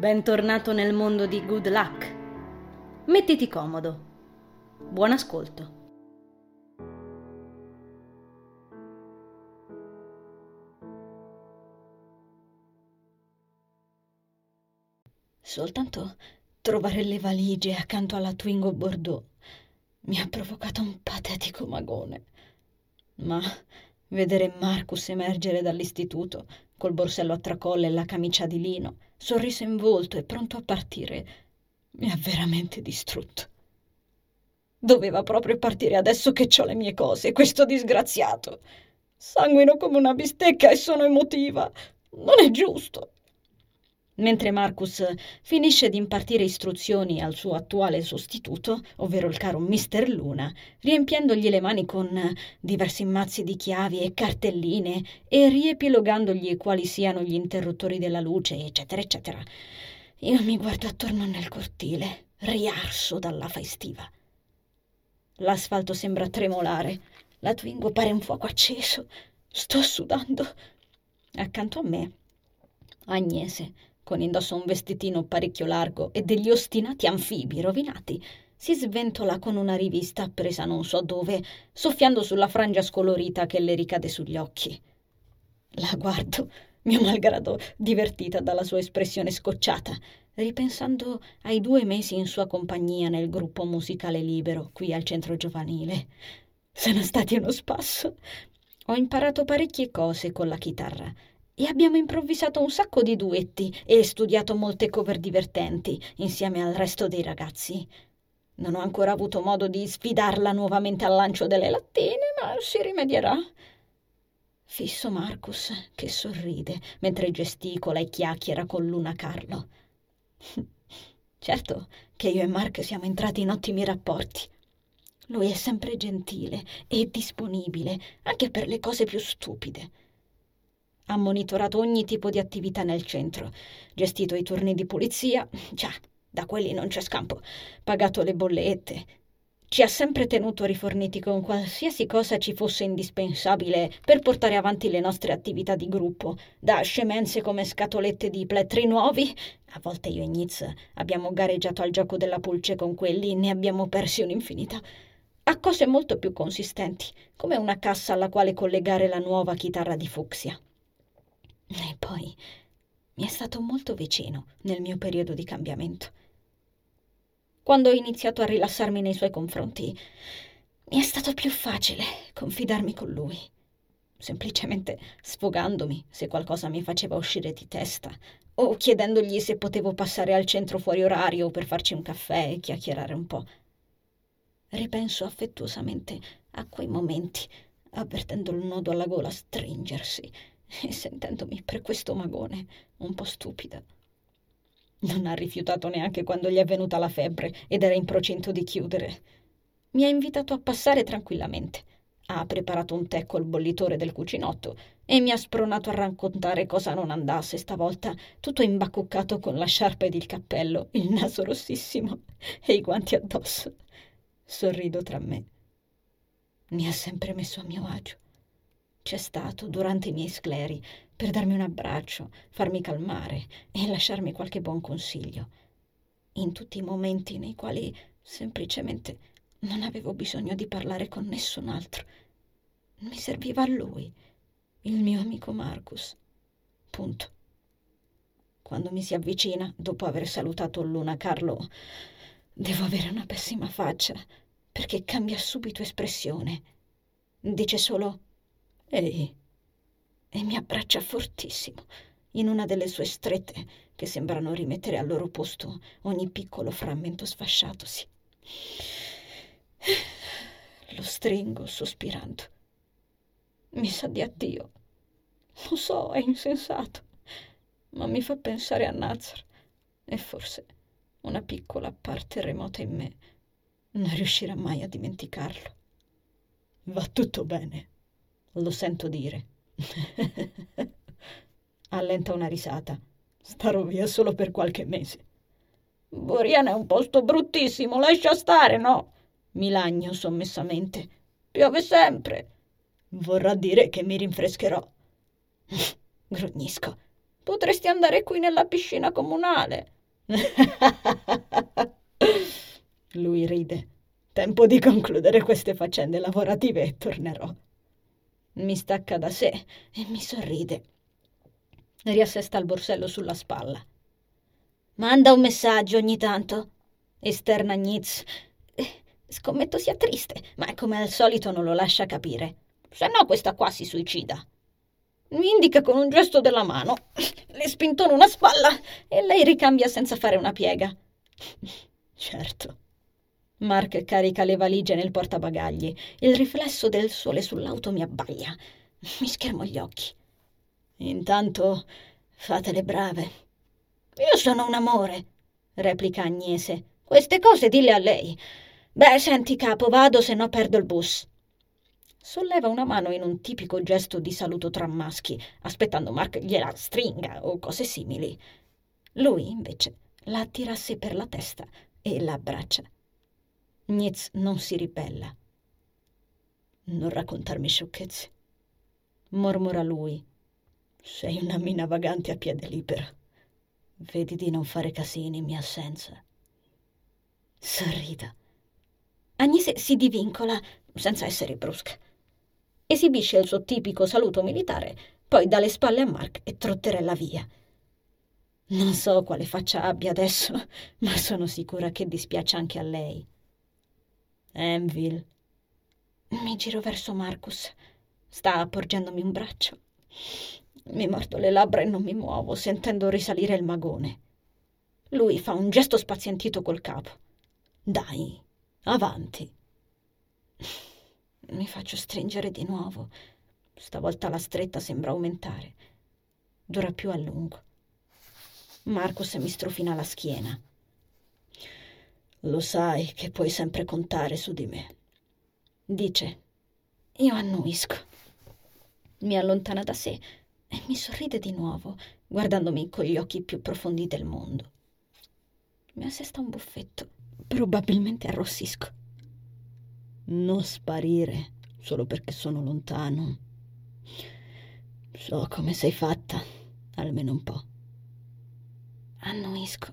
Bentornato nel mondo di Good Luck. Mettiti comodo. Buon ascolto. Soltanto trovare le valigie accanto alla Twingo Bordeaux mi ha provocato un patetico magone. Ma vedere Marcus emergere dall'istituto col borsello a tracolle e la camicia di lino, sorriso in volto e pronto a partire, mi ha veramente distrutto. Doveva proprio partire adesso che ho le mie cose, questo disgraziato. Sanguino come una bistecca e sono emotiva. Non è giusto mentre Marcus finisce di impartire istruzioni al suo attuale sostituto, ovvero il caro Mister Luna, riempiendogli le mani con diversi mazzi di chiavi e cartelline e riepilogandogli quali siano gli interruttori della luce, eccetera, eccetera. Io mi guardo attorno nel cortile, riarso dall'afa estiva. L'asfalto sembra tremolare, la Twingo pare un fuoco acceso, sto sudando. Accanto a me, Agnese, con indosso un vestitino parecchio largo e degli ostinati anfibi rovinati, si sventola con una rivista presa non so dove, soffiando sulla frangia scolorita che le ricade sugli occhi. La guardo, mio malgrado, divertita dalla sua espressione scocciata, ripensando ai due mesi in sua compagnia nel gruppo musicale libero qui al centro giovanile. Sono stati uno spasso. Ho imparato parecchie cose con la chitarra e abbiamo improvvisato un sacco di duetti e studiato molte cover divertenti insieme al resto dei ragazzi. Non ho ancora avuto modo di sfidarla nuovamente al lancio delle lattine, ma si rimedierà. Fisso Marcus, che sorride mentre gesticola e chiacchiera con Luna Carlo. certo che io e Mark siamo entrati in ottimi rapporti. Lui è sempre gentile e disponibile anche per le cose più stupide ha monitorato ogni tipo di attività nel centro, gestito i turni di pulizia, già, da quelli non c'è scampo, pagato le bollette. Ci ha sempre tenuto riforniti con qualsiasi cosa ci fosse indispensabile per portare avanti le nostre attività di gruppo, da scemenze come scatolette di plettri nuovi, a volte io e Nitz abbiamo gareggiato al gioco della pulce con quelli, ne abbiamo persi un'infinità, a cose molto più consistenti, come una cassa alla quale collegare la nuova chitarra di fucsia. E poi mi è stato molto vicino nel mio periodo di cambiamento. Quando ho iniziato a rilassarmi nei suoi confronti, mi è stato più facile confidarmi con lui, semplicemente sfogandomi se qualcosa mi faceva uscire di testa o chiedendogli se potevo passare al centro fuori orario per farci un caffè e chiacchierare un po'. Ripenso affettuosamente a quei momenti, avvertendo il nodo alla gola stringersi e sentendomi per questo magone un po' stupida. Non ha rifiutato neanche quando gli è venuta la febbre ed era in procinto di chiudere. Mi ha invitato a passare tranquillamente. Ha preparato un tè col bollitore del cucinotto e mi ha spronato a raccontare cosa non andasse stavolta, tutto imbacuccato con la sciarpa ed il cappello, il naso rossissimo e i guanti addosso. Sorrido tra me. Mi ha sempre messo a mio agio c'è stato durante i miei scleri per darmi un abbraccio, farmi calmare e lasciarmi qualche buon consiglio. In tutti i momenti nei quali semplicemente non avevo bisogno di parlare con nessun altro. Mi serviva lui, il mio amico Marcus. Punto. Quando mi si avvicina, dopo aver salutato Luna Carlo, devo avere una pessima faccia, perché cambia subito espressione. Dice solo Ehi, e mi abbraccia fortissimo, in una delle sue strette che sembrano rimettere al loro posto ogni piccolo frammento sfasciatosi. Lo stringo sospirando. Mi sa di addio. Lo so, è insensato, ma mi fa pensare a Nazar e forse una piccola parte remota in me non riuscirà mai a dimenticarlo. Va tutto bene, lo sento dire. Allenta una risata. Starò via solo per qualche mese. Boriana è un posto bruttissimo, lascia stare, no? Mi lagno sommessamente. Piove sempre. Vorrà dire che mi rinfrescherò. Grugnisco. Potresti andare qui nella piscina comunale. Lui ride. Tempo di concludere queste faccende lavorative e tornerò. Mi stacca da sé e mi sorride. Riassesta il borsello sulla spalla. Manda un messaggio ogni tanto, esterna Nitz. Eh, scommetto sia triste, ma come al solito non lo lascia capire. Se no questa qua si suicida. Mi indica con un gesto della mano, le spintona una spalla e lei ricambia senza fare una piega. Certo. Mark carica le valigie nel portabagagli. Il riflesso del sole sull'auto mi abbaglia. Mi schermo gli occhi. Intanto fate le brave. Io sono un amore, replica Agnese. Queste cose dille a lei. Beh, senti capo, vado se no perdo il bus. Solleva una mano in un tipico gesto di saluto tra maschi, aspettando Mark gliela stringa o cose simili. Lui, invece, la attira a sé per la testa e la abbraccia. Nitz non si ribella. Non raccontarmi sciocchezze, mormora lui. Sei una mina vagante a piede libero. Vedi di non fare casini in mia assenza. Sorrida. Agnese si divincola senza essere brusca. Esibisce il suo tipico saluto militare, poi dà le spalle a Mark e trotterella via. Non so quale faccia abbia adesso, ma sono sicura che dispiace anche a lei. Envil. Mi giro verso Marcus. Sta appoggiandomi un braccio. Mi mordo le labbra e non mi muovo, sentendo risalire il magone. Lui fa un gesto spazientito col capo. Dai, avanti. Mi faccio stringere di nuovo. Stavolta la stretta sembra aumentare. Dura più a lungo. Marcus mi strofina la schiena. Lo sai che puoi sempre contare su di me. Dice. Io annuisco. Mi allontana da sé e mi sorride di nuovo, guardandomi con gli occhi più profondi del mondo. Mi assesta un buffetto. Probabilmente arrossisco. Non sparire solo perché sono lontano. So come sei fatta, almeno un po'. Annuisco,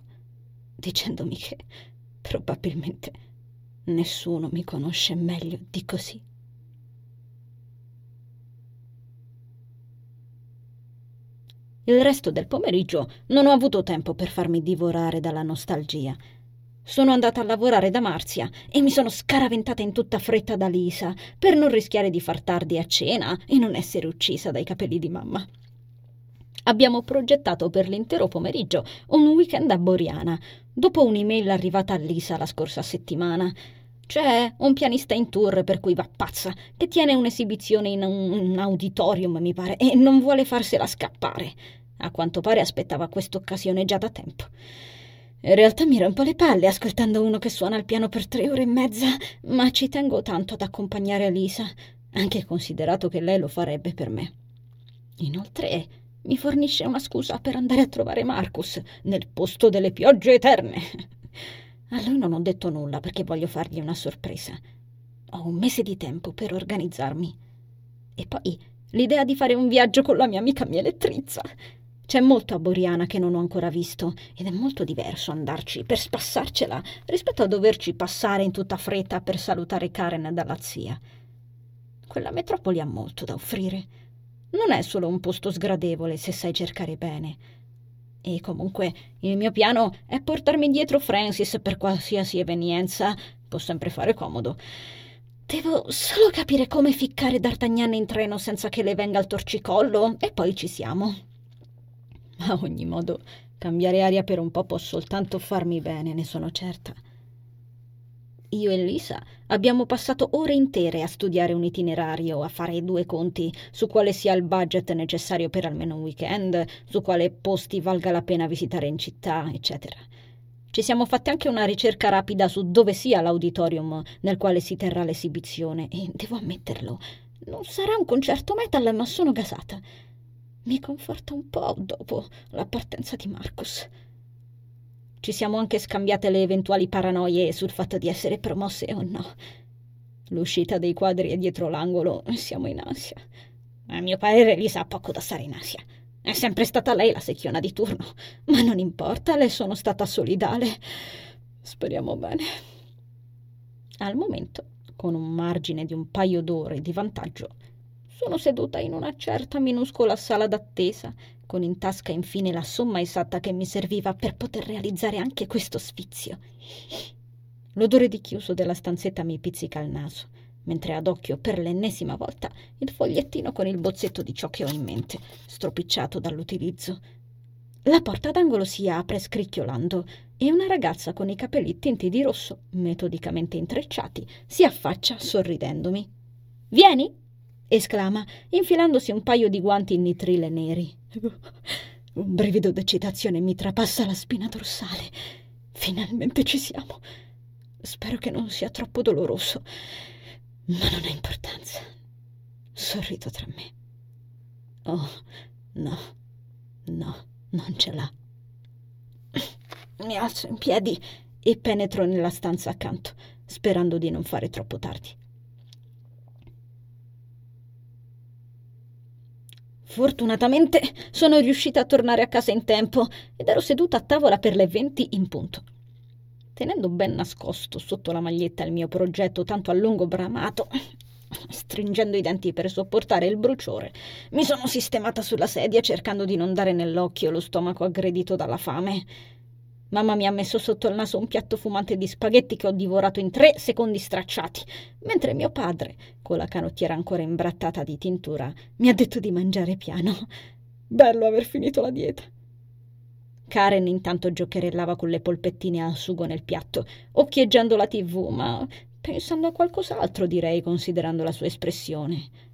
dicendomi che Probabilmente nessuno mi conosce meglio di così. Il resto del pomeriggio non ho avuto tempo per farmi divorare dalla nostalgia. Sono andata a lavorare da Marzia e mi sono scaraventata in tutta fretta da Lisa per non rischiare di far tardi a cena e non essere uccisa dai capelli di mamma. Abbiamo progettato per l'intero pomeriggio un weekend a Boriana, dopo un'email arrivata a Lisa la scorsa settimana. C'è un pianista in tour per cui va pazza, che tiene un'esibizione in un, auditorium, mi pare, e non vuole farsela scappare. A quanto pare aspettava quest'occasione già da tempo. In realtà mi rompo le palle ascoltando uno che suona il piano per tre ore e mezza, ma ci tengo tanto ad accompagnare Lisa, anche considerato che lei lo farebbe per me. Inoltre mi fornisce una scusa per andare a trovare Marcus nel posto delle piogge eterne. A lui non ho detto nulla perché voglio fargli una sorpresa. Ho un mese di tempo per organizzarmi. E poi l'idea di fare un viaggio con la mia amica mi elettrizza. C'è molto a Boriana che non ho ancora visto ed è molto diverso andarci per spassarcela rispetto a doverci passare in tutta fretta per salutare Karen dalla zia. Quella metropoli ha molto da offrire non è solo un posto sgradevole se sai cercare bene. E comunque il mio piano è portarmi dietro Francis per qualsiasi evenienza. Può sempre fare comodo. Devo solo capire come ficcare D'Artagnan in treno senza che le venga il torcicollo e poi ci siamo. A ogni modo, cambiare aria per un po' può soltanto farmi bene, ne sono certa. Io e Lisa abbiamo passato ore intere a studiare un itinerario, a fare due conti su quale sia il budget necessario per almeno un weekend, su quale posti valga la pena visitare in città, eccetera. Ci siamo fatti anche una ricerca rapida su dove sia l'auditorium nel quale si terrà l'esibizione e devo ammetterlo, non sarà un concerto metal, ma sono gasata. Mi conforta un po' dopo la partenza di Marcus. Ci siamo anche scambiate le eventuali paranoie sul fatto di essere promosse o no. L'uscita dei quadri è dietro l'angolo e siamo in ansia. A mio parere gli sa poco da stare in ansia. È sempre stata lei la secchiona di turno, ma non importa, le sono stata solidale. Speriamo bene. Al momento, con un margine di un paio d'ore di vantaggio, sono seduta in una certa minuscola sala d'attesa, con in tasca infine la somma esatta che mi serviva per poter realizzare anche questo sfizio. L'odore di chiuso della stanzetta mi pizzica il naso, mentre ad occhio per l'ennesima volta il fogliettino con il bozzetto di ciò che ho in mente, stropicciato dall'utilizzo. La porta d'angolo si apre scricchiolando e una ragazza con i capelli tinti di rosso, metodicamente intrecciati, si affaccia sorridendomi. Vieni! Esclama, infilandosi un paio di guanti in nitrile neri. Un brivido d'eccitazione mi trapassa la spina dorsale. Finalmente ci siamo. Spero che non sia troppo doloroso, ma non ha importanza. Sorrido tra me. Oh, no, no, non ce l'ha. Mi alzo in piedi e penetro nella stanza accanto, sperando di non fare troppo tardi. Fortunatamente sono riuscita a tornare a casa in tempo ed ero seduta a tavola per le venti in punto. Tenendo ben nascosto sotto la maglietta il mio progetto tanto a lungo bramato, stringendo i denti per sopportare il bruciore, mi sono sistemata sulla sedia cercando di non dare nell'occhio lo stomaco aggredito dalla fame. Mamma mi ha messo sotto il naso un piatto fumante di spaghetti che ho divorato in tre secondi stracciati, mentre mio padre, con la canottiera ancora imbrattata di tintura, mi ha detto di mangiare piano. Bello aver finito la dieta. Karen intanto giocherellava con le polpettine al sugo nel piatto, occhieggiando la tv, ma pensando a qualcos'altro, direi, considerando la sua espressione.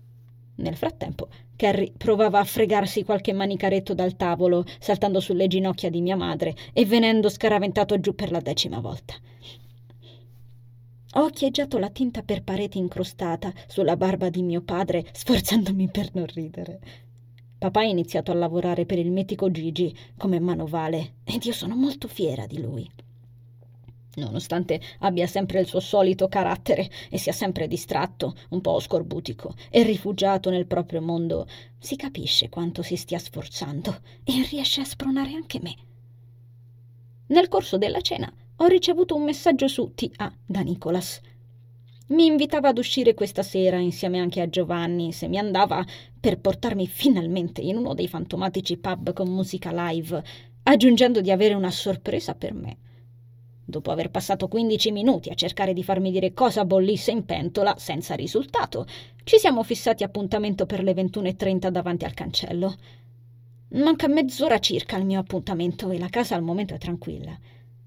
Nel frattempo, Carrie provava a fregarsi qualche manicaretto dal tavolo, saltando sulle ginocchia di mia madre e venendo scaraventato giù per la decima volta. Ho occhieggiato la tinta per parete incrostata sulla barba di mio padre, sforzandomi per non ridere. Papà ha iniziato a lavorare per il mitico Gigi come manovale ed io sono molto fiera di lui. Nonostante abbia sempre il suo solito carattere e sia sempre distratto, un po' scorbutico e rifugiato nel proprio mondo, si capisce quanto si stia sforzando e riesce a spronare anche me. Nel corso della cena ho ricevuto un messaggio su TA da Nicholas. Mi invitava ad uscire questa sera insieme anche a Giovanni, se mi andava, per portarmi finalmente in uno dei fantomatici pub con musica live, aggiungendo di avere una sorpresa per me. Dopo aver passato 15 minuti a cercare di farmi dire cosa bollisse in pentola, senza risultato, ci siamo fissati appuntamento per le 21.30 davanti al cancello. Manca mezz'ora circa al mio appuntamento e la casa al momento è tranquilla.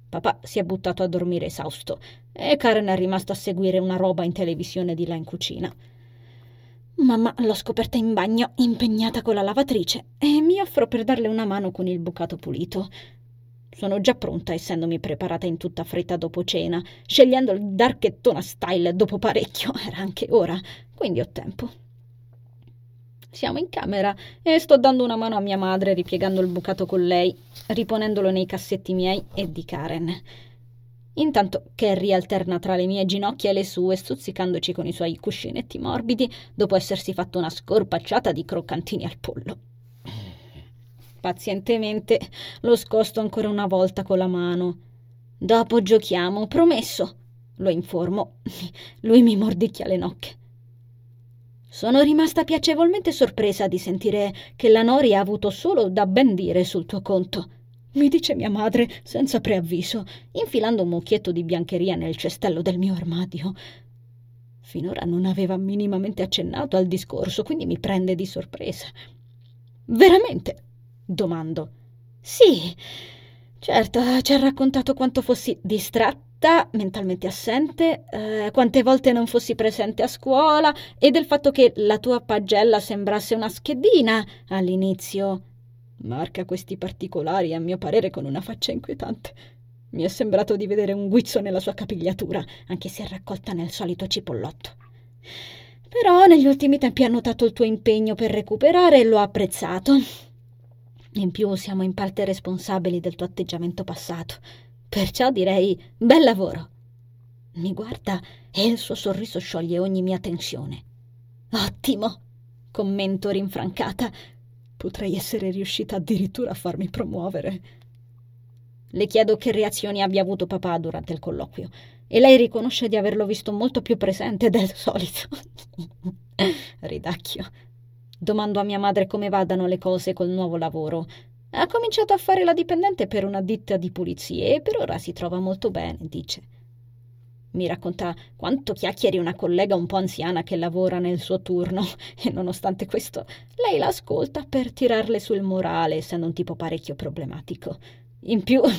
Papà si è buttato a dormire esausto e Karen è rimasta a seguire una roba in televisione di là in cucina. Mamma l'ho scoperta in bagno, impegnata con la lavatrice, e mi offro per darle una mano con il bucato pulito. Sono già pronta, essendomi preparata in tutta fretta dopo cena, scegliendo il darchettona style dopo parecchio, era anche ora, quindi ho tempo. Siamo in camera e sto dando una mano a mia madre ripiegando il bucato con lei, riponendolo nei cassetti miei e di Karen. Intanto Carrie alterna tra le mie ginocchia e le sue, stuzzicandoci con i suoi cuscinetti morbidi, dopo essersi fatto una scorpacciata di croccantini al pollo. Pazientemente lo scosto ancora una volta con la mano. Dopo giochiamo, promesso, lo informo. Lui mi mordicchia le nocche. Sono rimasta piacevolmente sorpresa di sentire che la Nori ha avuto solo da ben dire sul tuo conto. Mi dice mia madre, senza preavviso, infilando un mucchietto di biancheria nel cestello del mio armadio. Finora non aveva minimamente accennato al discorso, quindi mi prende di sorpresa. Veramente? Domando. Sì, certo, ci ha raccontato quanto fossi distratta, mentalmente assente, eh, quante volte non fossi presente a scuola e del fatto che la tua pagella sembrasse una schedina all'inizio. Marca questi particolari, a mio parere, con una faccia inquietante. Mi è sembrato di vedere un guizzo nella sua capigliatura, anche se raccolta nel solito cipollotto. Però negli ultimi tempi ha notato il tuo impegno per recuperare e l'ho apprezzato. In più siamo in parte responsabili del tuo atteggiamento passato. Perciò direi bel lavoro. Mi guarda e il suo sorriso scioglie ogni mia tensione. Ottimo, commento rinfrancata. Potrei essere riuscita addirittura a farmi promuovere. Le chiedo che reazioni abbia avuto papà durante il colloquio e lei riconosce di averlo visto molto più presente del solito. Ridacchio. Domando a mia madre come vadano le cose col nuovo lavoro. Ha cominciato a fare la dipendente per una ditta di pulizie e per ora si trova molto bene, dice. Mi racconta quanto chiacchieri una collega un po' anziana che lavora nel suo turno e nonostante questo lei l'ascolta per tirarle sul morale, essendo un tipo parecchio problematico. In più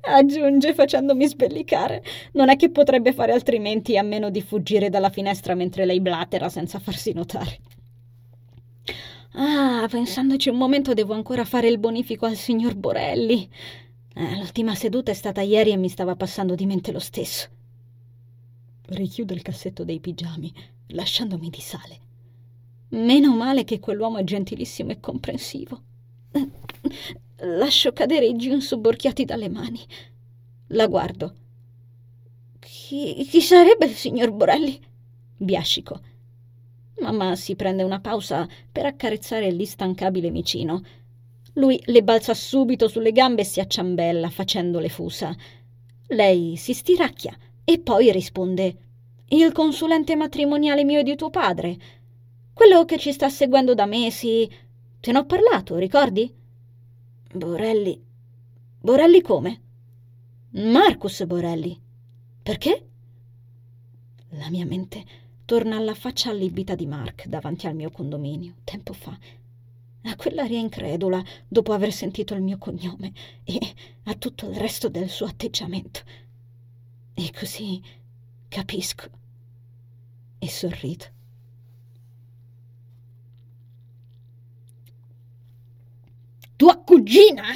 aggiunge facendomi sbellicare. Non è che potrebbe fare altrimenti a meno di fuggire dalla finestra mentre lei blatera senza farsi notare. Ah, pensandoci un momento devo ancora fare il bonifico al signor Borelli. Eh, l'ultima seduta è stata ieri e mi stava passando di mente lo stesso. Richiudo il cassetto dei pigiami, lasciandomi di sale. Meno male che quell'uomo è gentilissimo e comprensivo. Lascio cadere i jeans sobborchiati dalle mani. La guardo. Chi, chi sarebbe il signor Borelli? Biascico. Mamma si prende una pausa per accarezzare l'instancabile micino. Lui le balza subito sulle gambe e si acciambella facendole fusa. Lei si stiracchia e poi risponde: Il consulente matrimoniale mio e di tuo padre. Quello che ci sta seguendo da mesi. Te ne ho parlato, ricordi? Borelli. Borelli come? Marcus Borelli. Perché? La mia mente torna alla faccia allibita di Mark davanti al mio condominio, tempo fa. A quell'aria incredula dopo aver sentito il mio cognome e a tutto il resto del suo atteggiamento. E così capisco e sorrido. Tua cugina?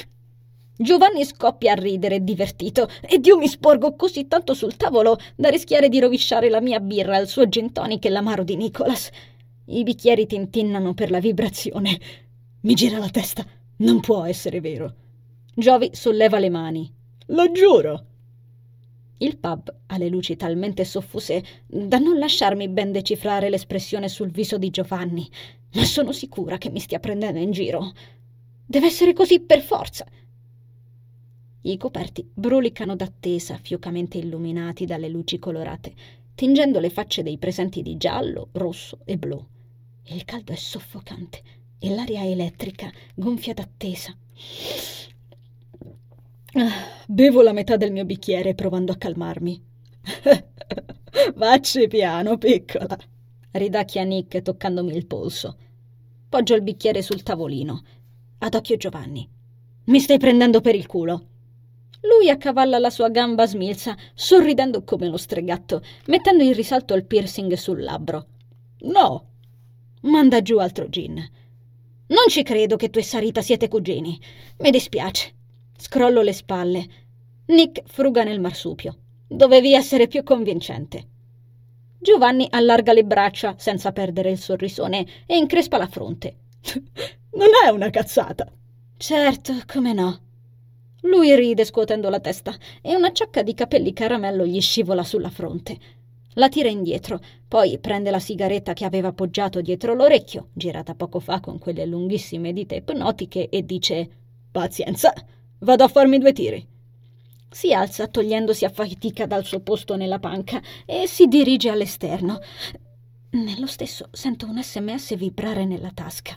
Giovanni scoppia a ridere, divertito, ed io mi sporgo così tanto sul tavolo da rischiare di rovesciare la mia birra, il suo gin tonic e l'amaro di Nicholas. I bicchieri tintinnano per la vibrazione. Mi gira la testa. Non può essere vero. Giovi solleva le mani. Lo giuro. Il pub ha le luci talmente soffuse da non lasciarmi ben decifrare l'espressione sul viso di Giovanni, ma sono sicura che mi stia prendendo in giro. Deve essere così per forza. I coperti brulicano d'attesa, fiocamente illuminati dalle luci colorate, tingendo le facce dei presenti di giallo, rosso e blu. Il caldo è soffocante e l'aria elettrica, gonfia d'attesa. bevo la metà del mio bicchiere provando a calmarmi. Vacci piano, piccola, ridacchia Nick toccandomi il polso. Poggio il bicchiere sul tavolino ad occhio Giovanni. Mi stai prendendo per il culo. Lui accavalla la sua gamba smilza, sorridendo come uno stregatto, mettendo in risalto il piercing sul labbro. No, manda giù altro gin. Non ci credo che tu e Sarita siete cugini. Mi dispiace. Scrollo le spalle. Nick fruga nel marsupio. Dovevi essere più convincente. Giovanni allarga le braccia senza perdere il sorrisone e increspa la fronte. Non è una cazzata. Certo, come no. Lui ride scuotendo la testa e una ciocca di capelli caramello gli scivola sulla fronte. La tira indietro, poi prende la sigaretta che aveva appoggiato dietro l'orecchio, girata poco fa con quelle lunghissime dita ipnotiche, e dice: Pazienza, vado a farmi due tiri. Si alza togliendosi a fatica dal suo posto nella panca e si dirige all'esterno. Nello stesso sento un sms vibrare nella tasca.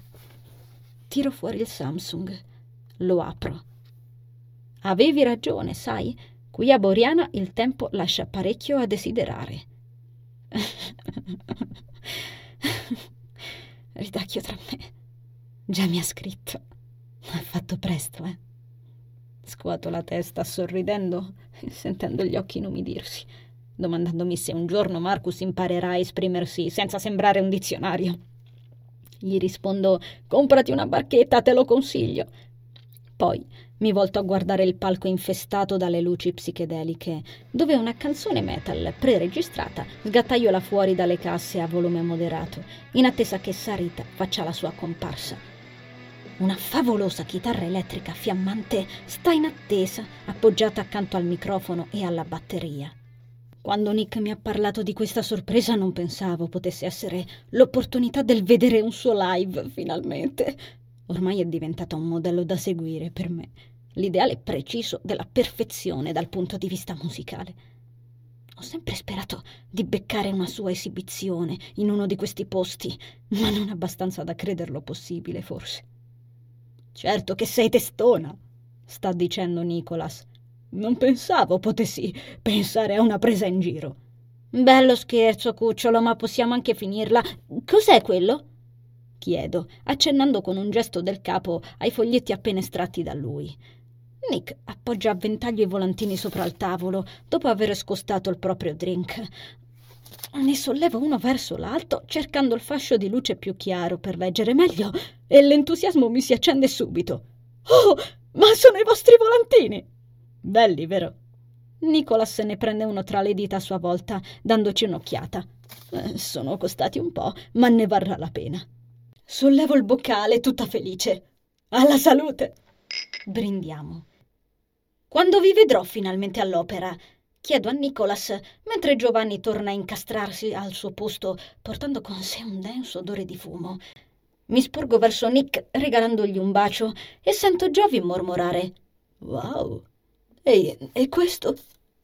Tiro fuori il Samsung. Lo apro. Avevi ragione, sai? Qui a Boriana il tempo lascia parecchio a desiderare. Ridacchio tra me. Già mi ha scritto. Ha fatto presto, eh? Scuoto la testa sorridendo, sentendo gli occhi inumidirsi, domandandomi se un giorno Marcus imparerà a esprimersi senza sembrare un dizionario. Gli rispondo: Comprati una barchetta, te lo consiglio. Poi mi volto a guardare il palco infestato dalle luci psichedeliche, dove una canzone metal preregistrata sgattaiola fuori dalle casse a volume moderato, in attesa che Sarita faccia la sua comparsa. Una favolosa chitarra elettrica fiammante sta in attesa, appoggiata accanto al microfono e alla batteria. Quando Nick mi ha parlato di questa sorpresa non pensavo potesse essere l'opportunità del vedere un suo live, finalmente. Ormai è diventata un modello da seguire per me, l'ideale preciso della perfezione dal punto di vista musicale. Ho sempre sperato di beccare una sua esibizione in uno di questi posti, ma non abbastanza da crederlo possibile, forse. Certo che sei testona, sta dicendo Nicholas non pensavo potessi pensare a una presa in giro. Bello scherzo, cucciolo, ma possiamo anche finirla. Cos'è quello? Chiedo, accennando con un gesto del capo ai foglietti appena estratti da lui. Nick appoggia a ventaglio i volantini sopra il tavolo dopo aver scostato il proprio drink. Ne sollevo uno verso l'alto, cercando il fascio di luce più chiaro per leggere meglio, e l'entusiasmo mi si accende subito. Oh, ma sono i vostri volantini! Belli, vero? Nicolas se ne prende uno tra le dita a sua volta, dandoci un'occhiata. Eh, sono costati un po', ma ne varrà la pena. Sollevo il boccale tutta felice. Alla salute! Brindiamo. Quando vi vedrò finalmente all'opera? Chiedo a Nicolas, mentre Giovanni torna a incastrarsi al suo posto, portando con sé un denso odore di fumo. Mi sporgo verso Nick, regalandogli un bacio, e sento Giovi mormorare: Wow! E, e questo?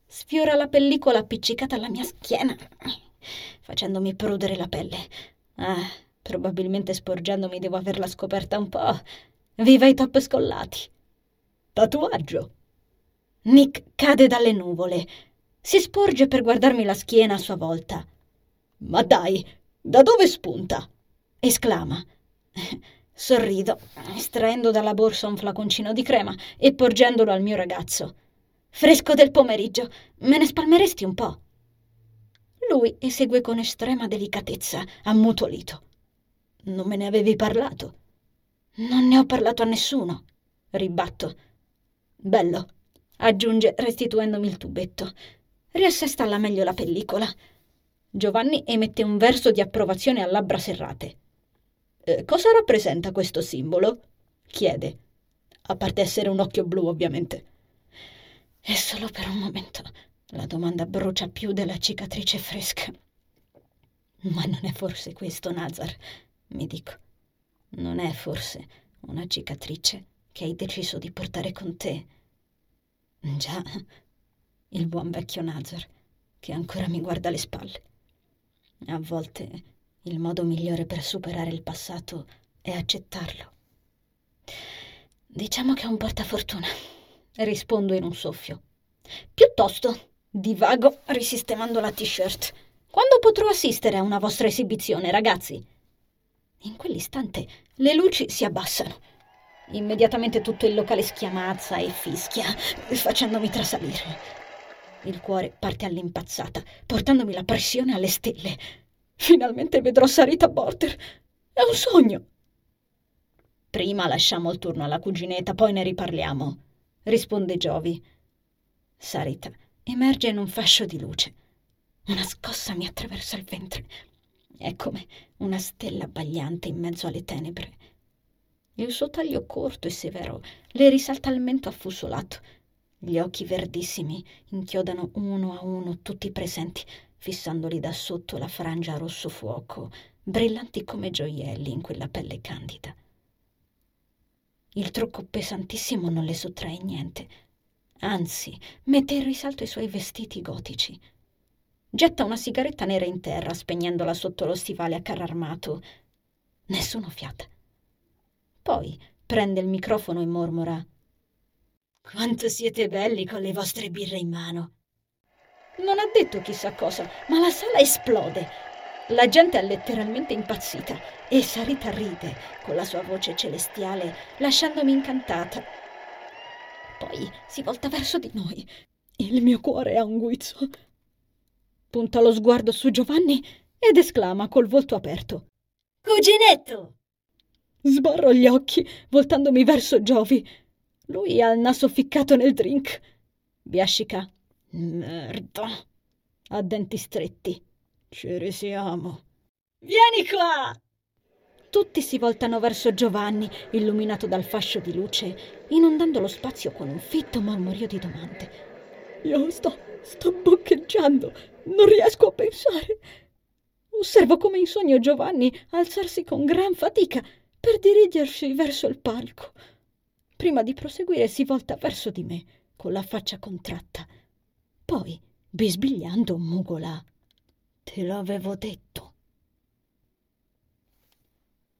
Sfiora la pellicola appiccicata alla mia schiena, facendomi prudere la pelle. Ah, probabilmente sporgendomi devo averla scoperta un po'. Viva i top scollati! Tatuaggio! Nick cade dalle nuvole. Si sporge per guardarmi la schiena a sua volta. Ma dai, da dove spunta? esclama. Sorrido, estraendo dalla borsa un flaconcino di crema e porgendolo al mio ragazzo. Fresco del pomeriggio, me ne spalmeresti un po'? Lui esegue con estrema delicatezza, ammutolito. Non me ne avevi parlato? Non ne ho parlato a nessuno, ribatto. Bello, aggiunge restituendomi il tubetto. Riassesta alla meglio la pellicola. Giovanni emette un verso di approvazione a labbra serrate. Eh, cosa rappresenta questo simbolo? chiede. A parte essere un occhio blu, ovviamente. E solo per un momento la domanda brucia più della cicatrice fresca. Ma non è forse questo, Nazar? mi dico. Non è forse una cicatrice che hai deciso di portare con te? Già, il buon vecchio Nazar, che ancora mi guarda alle spalle. A volte il modo migliore per superare il passato è accettarlo. Diciamo che è un portafortuna rispondo in un soffio. Piuttosto, divago risistemando la t-shirt. Quando potrò assistere a una vostra esibizione, ragazzi? In quell'istante le luci si abbassano. Immediatamente tutto il locale schiamazza e fischia, facendomi trasalire. Il cuore parte all'impazzata, portandomi la pressione alle stelle. Finalmente vedrò Sarita Porter. È un sogno. Prima lasciamo il turno alla cuginetta, poi ne riparliamo risponde Giovi. Sarita emerge in un fascio di luce. Una scossa mi attraversa il ventre. È come una stella abbagliante in mezzo alle tenebre. Il suo taglio corto e severo le risalta il mento affussolato. Gli occhi verdissimi inchiodano uno a uno tutti i presenti, fissandoli da sotto la frangia rosso fuoco, brillanti come gioielli in quella pelle candida. Il trucco pesantissimo non le sottrae niente, anzi mette in risalto i suoi vestiti gotici. Getta una sigaretta nera in terra, spegnendola sotto lo stivale a carro armato. Nessuno fiata. Poi prende il microfono e mormora: Quanto siete belli con le vostre birre in mano. Non ha detto chissà cosa, ma la sala esplode la gente è letteralmente impazzita e Sarita ride con la sua voce celestiale, lasciandomi incantata. Poi si volta verso di noi. Il mio cuore ha un guizzo. Punta lo sguardo su Giovanni ed esclama col volto aperto. Cuginetto! Sbarro gli occhi, voltandomi verso Giovi. Lui ha il naso ficcato nel drink. Biascica. Merda. Ha denti stretti. Ci risiamo. Vieni qua! Tutti si voltano verso Giovanni, illuminato dal fascio di luce, inondando lo spazio con un fitto mormorio di domande. Io sto, sto boccheggiando. Non riesco a pensare. Osservo come in sogno Giovanni alzarsi con gran fatica per dirigersi verso il palco. Prima di proseguire si volta verso di me, con la faccia contratta. Poi, bisbigliando, mugola. Te l'avevo detto.